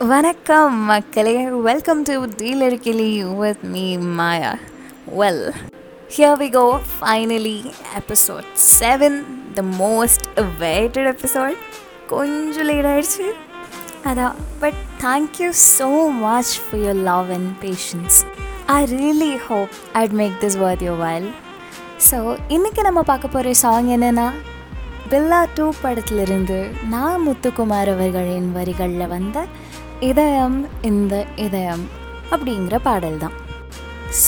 வணக்கம் மக்களே. Welcome to டீலர் கிளி with me Maya well here we go finally episode seven the most waited episode கொஞ்சம் late ஆயிடுச்சு. அதான் but thank you so much for your love and patience I really hope I'd make this worth your while so இன்றைக்கி நம்ம பார்க்க போகிற song என்னென்னா பில்லா two படத்திலிருந்து நான் முத்துக்குமார் அவர்களின் வரிகளில் வந்த இதயம் இந்த இதயம் அப்படிங்கிற பாடல் தான்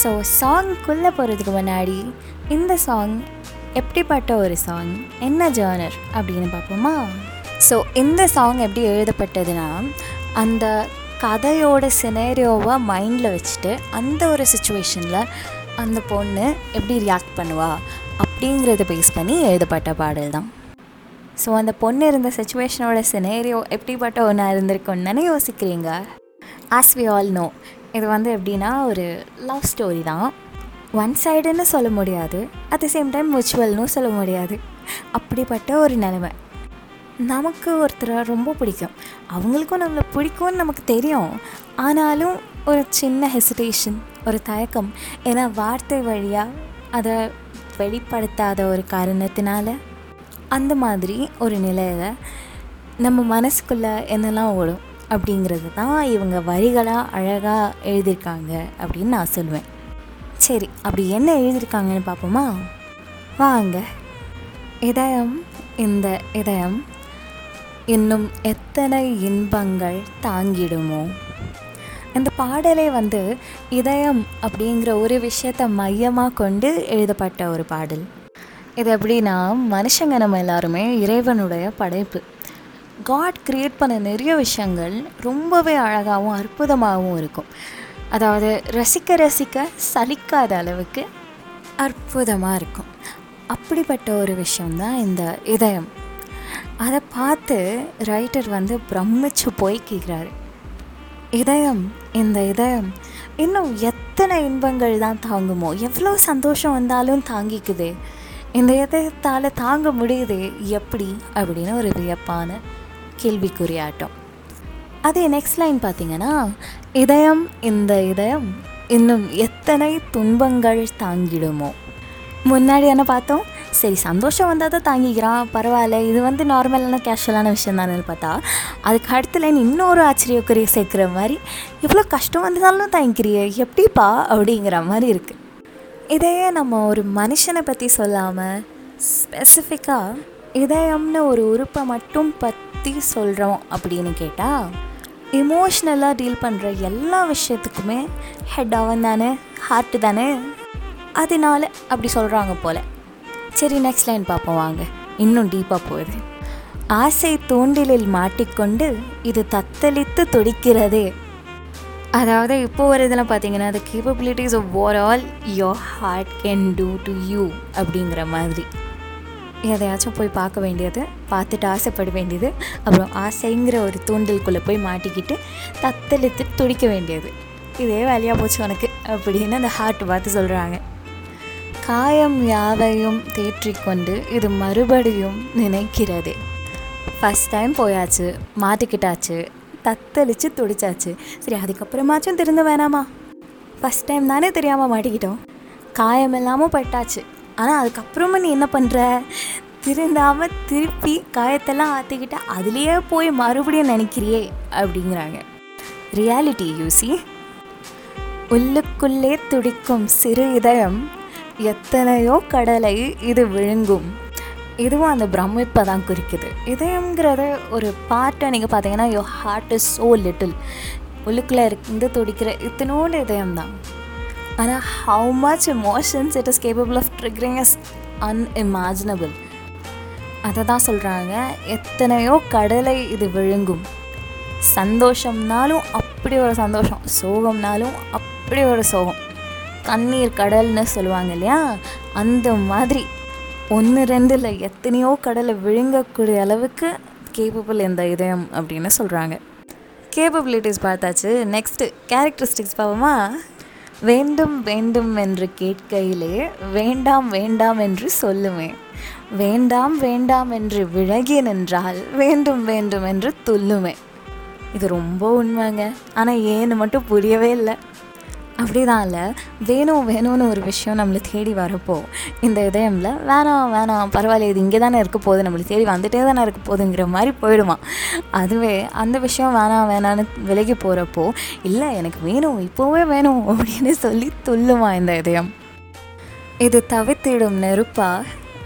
ஸோ சாங்க்குள்ளே போகிறதுக்கு முன்னாடி இந்த சாங் எப்படிப்பட்ட ஒரு சாங் என்ன ஜேர்னர் அப்படின்னு பார்ப்போமா? ஸோ இந்த சாங் எப்படி எழுதப்பட்டதுன்னா அந்த கதையோட சினேரியோவை மைண்டில் வச்சுட்டு அந்த ஒரு சுச்சுவேஷனில் அந்த பொண்ணு எப்படி ரியாக்ட் பண்ணுவா அப்படிங்கிறத பேஸ் பண்ணி எழுதப்பட்ட பாடல் தான் ஸோ அந்த பொண்ணு இருந்த சுச்சுவேஷனோட சினேரியோ எப்படிப்பட்ட ஒன்றா இருந்திருக்குன்னு தானே யோசிக்கிறீங்க? ஆஸ் வி ஆல் நோ இது வந்து எப்படின்னா ஒரு லவ் ஸ்டோரி தான். ஒன் சைடுன்னு சொல்ல முடியாது அட் த சேம் டைம் விர்ச்சுவல்னும் சொல்ல முடியாது. அப்படிப்பட்ட ஒரு நிலைமை. நமக்கு ஒருத்தரை ரொம்ப பிடிக்கும். அவங்களுக்கும் நம்மளை பிடிக்கும்னு நமக்கு தெரியும். ஆனாலும் ஒரு சின்ன ஹெசிடேஷன் ஒரு தயக்கம் ஏன்னா வார்த்தை வழியாக அதை வெளிப்படுத்தாத ஒரு காரணத்தினால அந்த மாதிரி ஒரு நிலையில் நம்ம மனசுக்குள்ளே என்னெல்லாம் ஓடும் அப்படிங்கிறது தான் இவங்க வரிகளாக அழகாக எழுதியிருக்காங்க அப்படின்னு நான் சொல்லுவேன். சரி அப்படி என்ன எழுதியிருக்காங்கன்னு பார்ப்போமா? வாங்க. இதயம் இந்த இதயம் இன்னும் எத்தனை இன்பங்கள் தாங்கிடுமோ? இந்த பாடலே வந்து இதயம் அப்படிங்கிற ஒரு விஷயத்தை மையமாக கொண்டு எழுதப்பட்ட ஒரு பாடல். இது எப்படின்னா மனுஷங்க நம்ம எல்லாருமே இறைவனுடைய படைப்பு. காட் க்ரியேட் பண்ண நிறைய விஷயங்கள் ரொம்பவே அழகாகவும் அற்புதமாகவும் இருக்கும். அதாவது ரசிக்க ரசிக்க சலிக்காத அளவுக்கு அற்புதமாக இருக்கும். அப்படிப்பட்ட ஒரு விஷயம்தான் இந்த இதயம். அதை பார்த்து ரைட்டர் வந்து பிரமிச்சு போய் கேட்குறாரு இதயம் இந்த இதயம் இன்னும் எத்தனை இன்பங்கள் தான் தாங்குமோ? எவ்வளோ சந்தோஷம் வந்தாலும் தாங்கிக்குது. இந்த இதயத்தால் தாங்க முடியுது எப்படி? அப்படின்னு ஒரு வியப்பான கேள்விக்குறியாட்டம். அதே நெக்ஸ்ட் லைன் பார்த்தீங்கன்னா இதயம் இந்த இதயம் இன்னும் எத்தனை துன்பங்கள் தாங்கிடுமோ? முன்னாடி என்ன பார்த்தோம்? சரி சந்தோஷம் வந்தால் தான் தாங்கிக்கிறான் பரவாயில்ல இது வந்து நார்மலான கேஷுவலான விஷயம் தானே பார்த்தா அதுக்கு அடுத்த லைன் இன்னொரு ஆச்சரியக்குரிய சேர்க்குற மாதிரி இவ்வளோ கஷ்டம் வந்தாலும் தாங்கிக்கிறிய எப்படிப்பா? அப்படிங்கிற மாதிரி இருக்குது இதையே நம்ம ஒரு மனுஷனை பற்றி சொல்லாமல் ஸ்பெசிஃபிக்காக இதயம்னு ஒரு உறுப்பை மட்டும் பற்றி சொல்கிறோம் அப்படின்னு கேட்டால் இமோஷ்னலாக டீல் பண்ணுற எல்லா விஷயத்துக்குமே ஹெட் அவன் தானே ஹார்ட்டு தானே? அதனால அப்படி சொல்கிறாங்க போல். சரி நெக்ஸ்ட் லைன் பார்ப்போம் வாங்க. இன்னும் டீப்பாக போகுது. ஆசை தூண்டிலில் மாட்டிக்கொண்டு இது தத்தளித்து துடிக்கிறதே. அதாவது இப்போ ஒரு இதெல்லாம் பார்த்தீங்கன்னா the capabilities of what all your heart can do to you அப்படிங்கிற மாதிரி. எதையாச்சும் போய் பார்க்க வேண்டியது பார்த்துட்டு ஆசைப்பட வேண்டியது அப்புறம் ஆசைங்கிற ஒரு தூண்டலுக்குள்ளே போய் மாட்டிக்கிட்டு தத்தளித்து துடிக்க வேண்டியது. இதே வேலையாக போச்சு உனக்கு அப்படின்னு அந்த ஹார்ட் பார்த்து சொல்கிறாங்க காயம் யாவையும் தேற்றிக்கொண்டு இது மறுபடியும் நினைக்கிறது. ஃபஸ்ட் டைம் போயாச்சு மாட்டிக்கிட்டாச்சு தத்தளிச்சு துடிச்சாச்சு. சரி அதுக்கப்புறமாச்சும் திருந்து வேணாமா? ஃபஸ்ட் டைம் தானே தெரியாமல் மாட்டிக்கிட்டோம். காயம் இல்லாமல் பட்டாச்சு. ஆனால் அதுக்கப்புறமா நீ என்ன பண்ணுற திருந்தாமல் திருப்பி காயத்தெல்லாம் ஆற்றிக்கிட்டு அதுலேயே போய் மறுபடியும் நினைக்கிறியே அப்படிங்கிறாங்க. ரியாலிட்டி யூசி உள்ளுக்குள்ளே துடிக்கும் சிறு இதயம் எத்தனையோ கடலை இது விழுங்கும். இதுவும் அந்த பிரமிப்பை தான் குறிக்குது. இதயங்கிறது ஒரு பார்ட்டை நீங்கள் பார்த்தீங்கன்னா your heart is so little உள்ளுக்குள்ளே இருந்து துடிக்கிற இத்தனோடு இதயம் தான். ஆனால் how much emotions it is capable of triggering is unimaginable அதை தான் சொல்கிறாங்க எத்தனையோ கடலை இது விழுங்கும். சந்தோஷம்னாலும் அப்படி ஒரு சந்தோஷம். சோகம்னாலும் அப்படி ஒரு சோகம். கண்ணீர் கடல்னு சொல்லுவாங்க இல்லையா? அந்த மாதிரி ஒன்று ரெண்டில் எத்தனையோ கடலை விழுங்கக்கூடிய அளவுக்கு கேப்பபிள் இந்த இதயம் அப்படின்னு சொல்கிறாங்க கேப்பபிலிட்டிஸ் பார்த்தாச்சு. நெக்ஸ்ட்டு கேரக்டரிஸ்டிக்ஸ் பார்ப்போமா? வேண்டும் வேண்டும் என்று கேட்கையிலே வேண்டாம் வேண்டாம் என்று சொல்லுமே வேண்டாம் வேண்டாம் என்று விலகி நின்றால் வேண்டும் வேண்டும் என்று துல்லுமே இது ரொம்ப உண்மைங்க. ஆனால் ஏன்னு மட்டும் புரியவே இல்லை. அப்படிதான் இல்லை. வேணும் வேணும்னு ஒரு விஷயம் நம்மளை தேடி வரப்போ இந்த இதயம்ல வேணாம் வேணாம் பரவாயில்ல இது இங்கே தானே இருக்க போகுது நம்மளை தேடி வந்துட்டே தானே இருக்க போகுதுங்கிற மாதிரி போயிடுவான். அதுவே அந்த விஷயம் வேணாம் வேணான்னு விலகி போகிறப்போ இல்லை எனக்கு வேணும் இப்போவே வேணும் அப்படின்னு சொல்லி துள்ளுவான் இந்த இதயம். இது தவித்திடும் நெருப்பா?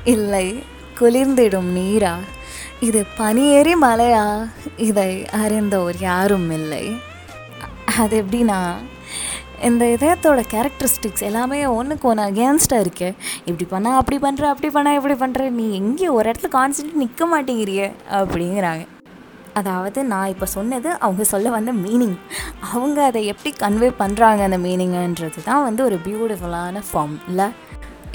இல்லை குளிர்ந்திடும் நீரா? இது பனியேறி மலையா இதை அறிந்தோர் யாரும் இல்லை. அது எப்படின்னா இந்த இதயத்தோட கேரக்டரிஸ்டிக்ஸ் எல்லாமே ஒன்றுக்கு ஒன்று அகேன்ஸ்டாக இருக்கு. இப்படி பண்ணால் அப்படி பண்ணுற அப்படி பண்ணால் இப்படி பண்ணுற நீ எங்கேயும் ஒரு இடத்துல கான்சன்ட்ரேட் நிற்க மாட்டேங்கிறிய அப்படிங்கிறாங்க. அதாவது நான் இப்போ சொன்னது அவங்க சொல்ல வந்த மீனிங் அவங்க அதை எப்படி கன்வே பண்ணுறாங்க அந்த மீனிங்கன்றது தான் வந்து ஒரு பியூட்டிஃபுல்லான ஃபார்ம் இல்லை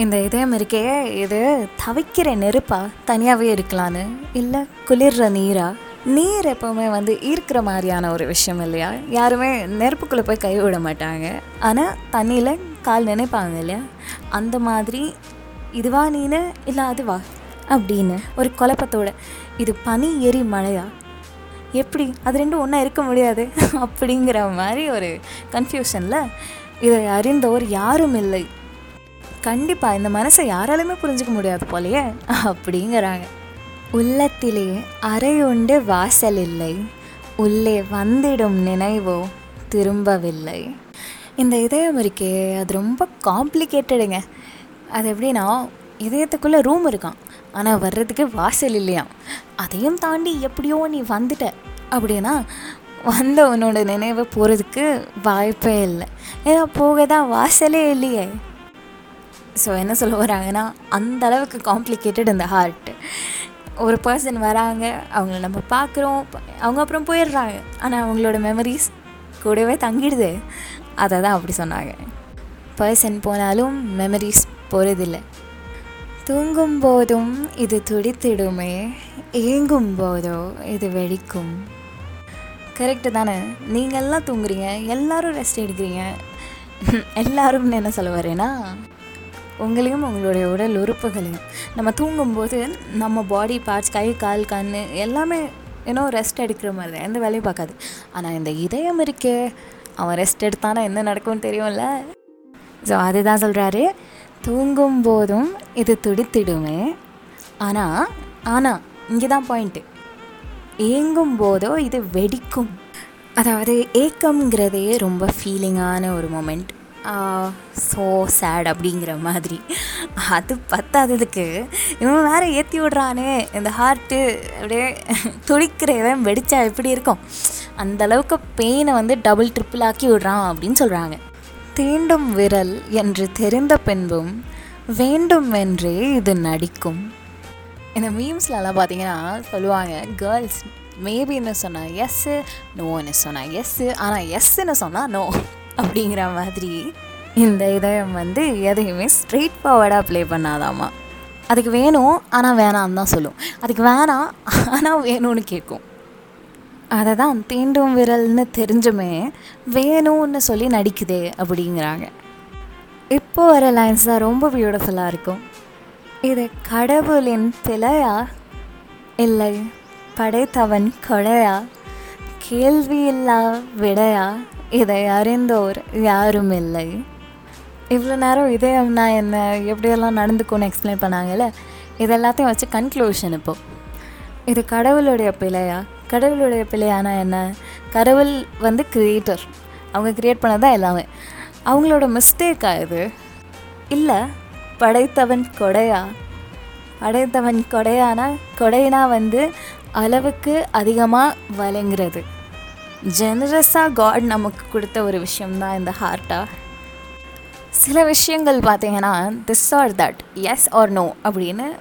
இந்த இதயம் இருக்கே இது தவிக்கிற நெருப்பாக தனியாகவே இருக்கலான்னு? இல்லை குளிர்ற நீராக நீர் எப்போவுமே வந்து ஈர்க்கிற மாதிரியான ஒரு விஷயம் இல்லையா? யாருமே நெருப்புக்குள்ளே போய் கை விட மாட்டாங்க. ஆனால் தண்ணியில் கால் நினைப்பாங்க இல்லையா? அந்த மாதிரி இதுவா நீனு? இல்லை அதுவா? அப்படின்னு ஒரு குழப்பத்தோட இது பனி எரி மழையா? எப்படி? அது ரெண்டும் ஒன்றா இருக்க முடியாது? அப்படிங்கிற மாதிரி ஒரு கன்ஃபியூஷனில் இதை அறிந்தவர் யாரும் இல்லை. கண்டிப்பாக இந்த மனசை யாராலுமே புரிஞ்சுக்க முடியாது போலையே அப்படிங்கிறாங்க. உள்ளத்திலே அறையுண்டு வாசல் இல்லை உள்ளே வந்திடும் நினைவோ திரும்பவில்லை. இந்த இதயம் இருக்கே அது ரொம்ப காம்ப்ளிகேட்டடுங்க. அது எப்படின்னா இதயத்துக்குள்ளே ரூம் இருக்கான் ஆனால் வர்றதுக்கு வாசல் இல்லையாம் அதையும் தாண்டி எப்படியோ நீ வந்துட்ட அப்படின்னா வந்த உன்னோட நினைவை போகிறதுக்கு வாய்ப்பே இல்லை. ஏன்னா போக தான் வாசலே இல்லையே. ஸோ என்ன சொல்ல வராங்கன்னா அந்த அளவுக்கு காம்ப்ளிகேட்டட் இந்த ஹார்ட் ஒரு பர்சன் வராங்க அவங்கள நம்ம பார்க்குறோம். அவங்க அப்புறம் போயிடுறாங்க. ஆனால் அவங்களோட மெமரிஸ் கூடவே தங்கிடுது. அதை தான் அப்படி சொன்னாங்க. பர்சன் போனாலும் மெமரிஸ் போகிறதில்ல தூங்கும் போதும் இது துடித்திடுமே ஏங்கும் போதோ இது வெடிக்கும். கரெக்டு தானே? நீங்கள்லாம் தூங்குறீங்க எல்லாரும் ரெஸ்ட் எடுக்கிறீங்க. எல்லாரும் என்ன சொல்ல வரேன்னா உங்களையும் உங்களுடைய உடல் உறுப்புகளையும். நம்ம தூங்கும்போது நம்ம பாடி பார்ட்ஸ் கை கால் கண் எல்லாமே ஏன்னோ ரெஸ்ட் எடுக்கிற மாதிரி தான் எந்த வேலையும் பார்க்காது. ஆனால் இந்த இதயம் இருக்கே அவன் ரெஸ்ட் எடுத்தானா என்ன நடக்கும்னு தெரியும்ல? ஸோ அதுதான் சொல்கிறாரு தூங்கும் போதும் இது துடித்திடுமே. ஆனால் ஆனால் இங்கே தான் பாயிண்ட்டு ஏங்கும் போதோ இது வெடிக்கும். அதாவது ஏக்கம்ங்கிறதே ரொம்ப ஃபீலிங்கான ஒரு மொமெண்ட் ஸோ சேட் அப்படிங்கிற மாதிரி. அது பத்தாததுக்கு இவன் வேறு ஏற்றி விடுறானே. இந்த ஹார்ட்டு அப்படியே துளிக்கிற இவன் வெடிச்சா எப்படி இருக்கும்? அந்த அளவுக்கு பெயினை வந்து டபுள் ட்ரிப்பிள் ஆக்கி விடுறான் அப்படின்னு சொல்கிறாங்க தீண்டும் விரல் என்று தெரிந்த பின்பும் வேண்டும் என்றே இது நடிக்கும். இந்த மீம்ஸ்லலாம் பார்த்தீங்கன்னா சொல்லுவாங்க கேர்ள்ஸ் மேபின்னு சொன்னால் எஸ்ஸு நோன்னு சொன்னால் எஸ்ஸு ஆனால் எஸ்ஸுன்னு சொன்னால் நோ அப்படிங்கிற மாதிரி இந்த இதயம் வந்து எதையுமே ஸ்ட்ரெயிட் ஃபார்வர்டாக ப்ளே பண்ணாதாம்மா அதுக்கு வேணும் ஆனால் வேணான்னு தான் சொல்லும். அதுக்கு வேணாம் ஆனால் வேணும்னு கேட்கும். அதை தான் தீண்டும் விரல்னு தெரிஞ்சுமே வேணும்னு சொல்லி நடிக்குதே அப்படிங்கிறாங்க. இப்போ வர லைன்ஸ் தான் ரொம்ப பியூட்டிஃபுல்லாக இருக்கும். இது கடவுளின் பிழையா? இல்லை படைத்தவன் கொடையா கேள்வியில்லா விடையா? இதை அறிந்தோர் யாரும் இல்லை இவ்வளோ நேரம் இதே நான் என்ன எப்படியெல்லாம் நடந்துக்கும்னு எக்ஸ்பிளைன் பண்ணாங்கல்ல? இது எல்லாத்தையும் வச்சு கன்க்ளூஷன் இப்போ. இது கடவுளுடைய பிழையா? கடவுளுடைய பிழையானா என்ன? கடவுள் வந்து கிரியேட்டர் அவங்க க்ரியேட் பண்ணதான் எல்லாமே. அவங்களோட மிஸ்டேக்கா இது? இல்லை படைத்தவன் கொடையா? படைத்தவன் கொடையானா? கொடைனா வந்து அளவுக்கு அதிகமாக வழங்குறது. ஜெனரஸாக காட் நமக்கு கொடுத்த ஒரு விஷயம்தான் இந்த ஹார்ட்டா சில விஷயங்கள் பார்த்தீங்கன்னா this or that yes or no அப்படின்னு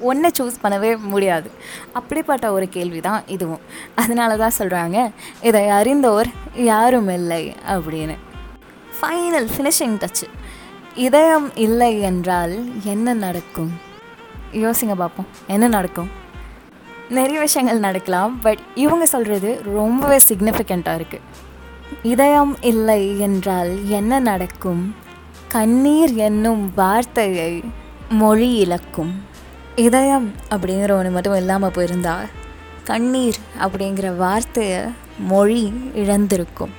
ஒன்றை சூஸ் பண்ணவே முடியாது. அப்படிப்பட்ட ஒரு கேள்வி தான் இதுவும். அதனால தான் சொல்கிறாங்க இதை அறிந்தோர் யாரும் இல்லை அப்படின்னு. ஃபைனல் ஃபினிஷிங் டச்சு இதயம் இல்லை என்றால் என்ன நடக்கும்? யோசிங்க பார்ப்போம் என்ன நடக்கும்? நிறைய விஷயங்கள் நடக்கலாம் பட் இவங்க சொல்கிறது ரொம்பவே சிக்னிஃபிகண்ட்டாக இருக்குது இதயம் இல்லை என்றால் என்ன நடக்கும்? கண்ணீர் என்னும் வார்த்தையை மொழி இழக்கும். இதயம் அப்படிங்கிற ஒன்று மட்டும் இல்லாமல் போயிருந்தா கண்ணீர் அப்படிங்கிற வார்த்தையை மொழி இழந்திருக்கும்.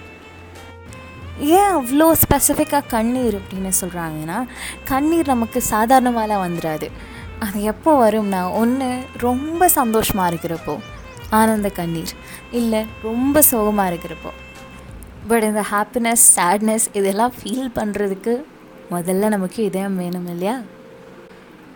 ஏன் அவ்வளோ ஸ்பெசிஃபிக்காக கண்ணீர் அப்படின்னு சொல்கிறாங்கன்னா கண்ணீர் நமக்கு சாதாரணமாலாம் வந்துடாது அது எப்போ வரும்னா ஒன்று ரொம்ப சந்தோஷமாக இருக்கிறப்போ. ஆனந்த கண்ணீர். இல்லை ரொம்ப சோகமாக இருக்கிறப்போ. பட் இந்த ஹாப்பினஸ் சேட்னஸ் இதெல்லாம் ஃபீல் பண்ணுறதுக்கு முதல்ல நமக்கு இதயம் வேணும் இல்லையா?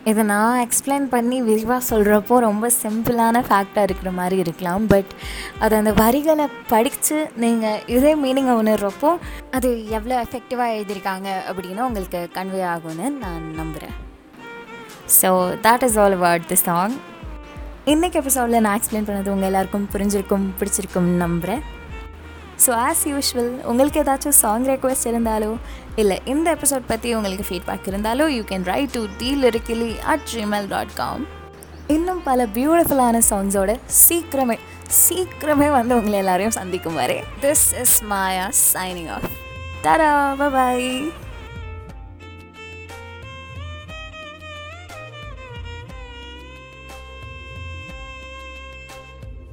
இதை நான் எக்ஸ்பிளைன் பண்ணி விரிவாக சொல்கிறப்போ ரொம்ப சிம்பிளான ஃபேக்டாக இருக்கிற மாதிரி இருக்கலாம். பட் அது அந்த வரிகளை படித்து நீங்கள் இதே மீனிங்கை உணர்றப்போ அது எவ்வளோ எஃபெக்டிவாக எழுதியிருக்காங்க அப்படின்னு உங்களுக்கு கன்வே ஆகும்னு நான் நம்புகிறேன் so that is all about the song இன்றைக்கி எபிசோடில் நான் எக்ஸ்பிளைன் பண்ணது உங்கள் எல்லாருக்கும் புரிஞ்சிருக்கும் பிடிச்சிருக்கும்னு நம்புகிறேன் ஸோ ஆஸ் யூஷுவல் உங்களுக்கு ஏதாச்சும் சாங் ரெக்வெஸ்ட் இருந்தாலோ இல்லை இந்த எபிசோட் பற்றி உங்களுக்கு ஃபீட்பேக் இருந்தாலோ you can write to the இருக்கலி at Gmail dot com இன்னும் பல பியூட்டிஃபுல்லான சாங்ஸோட சீக்கிரமே சீக்கிரமே வந்து உங்களை எல்லாரையும் சந்திக்கும் வரை this is Maya signing off Tura bye